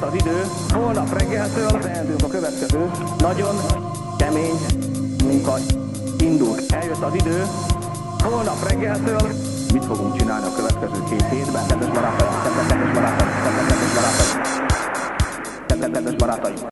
Eljött az idő, holnap reggeltől teendőnk a következő, nagyon kemény munka indul. Eljött az idő, holnap reggeltől mit fogunk csinálni a következő két hétben, kedves barátaim, kedves barátaim, kedves barátaim, kedves barátaim.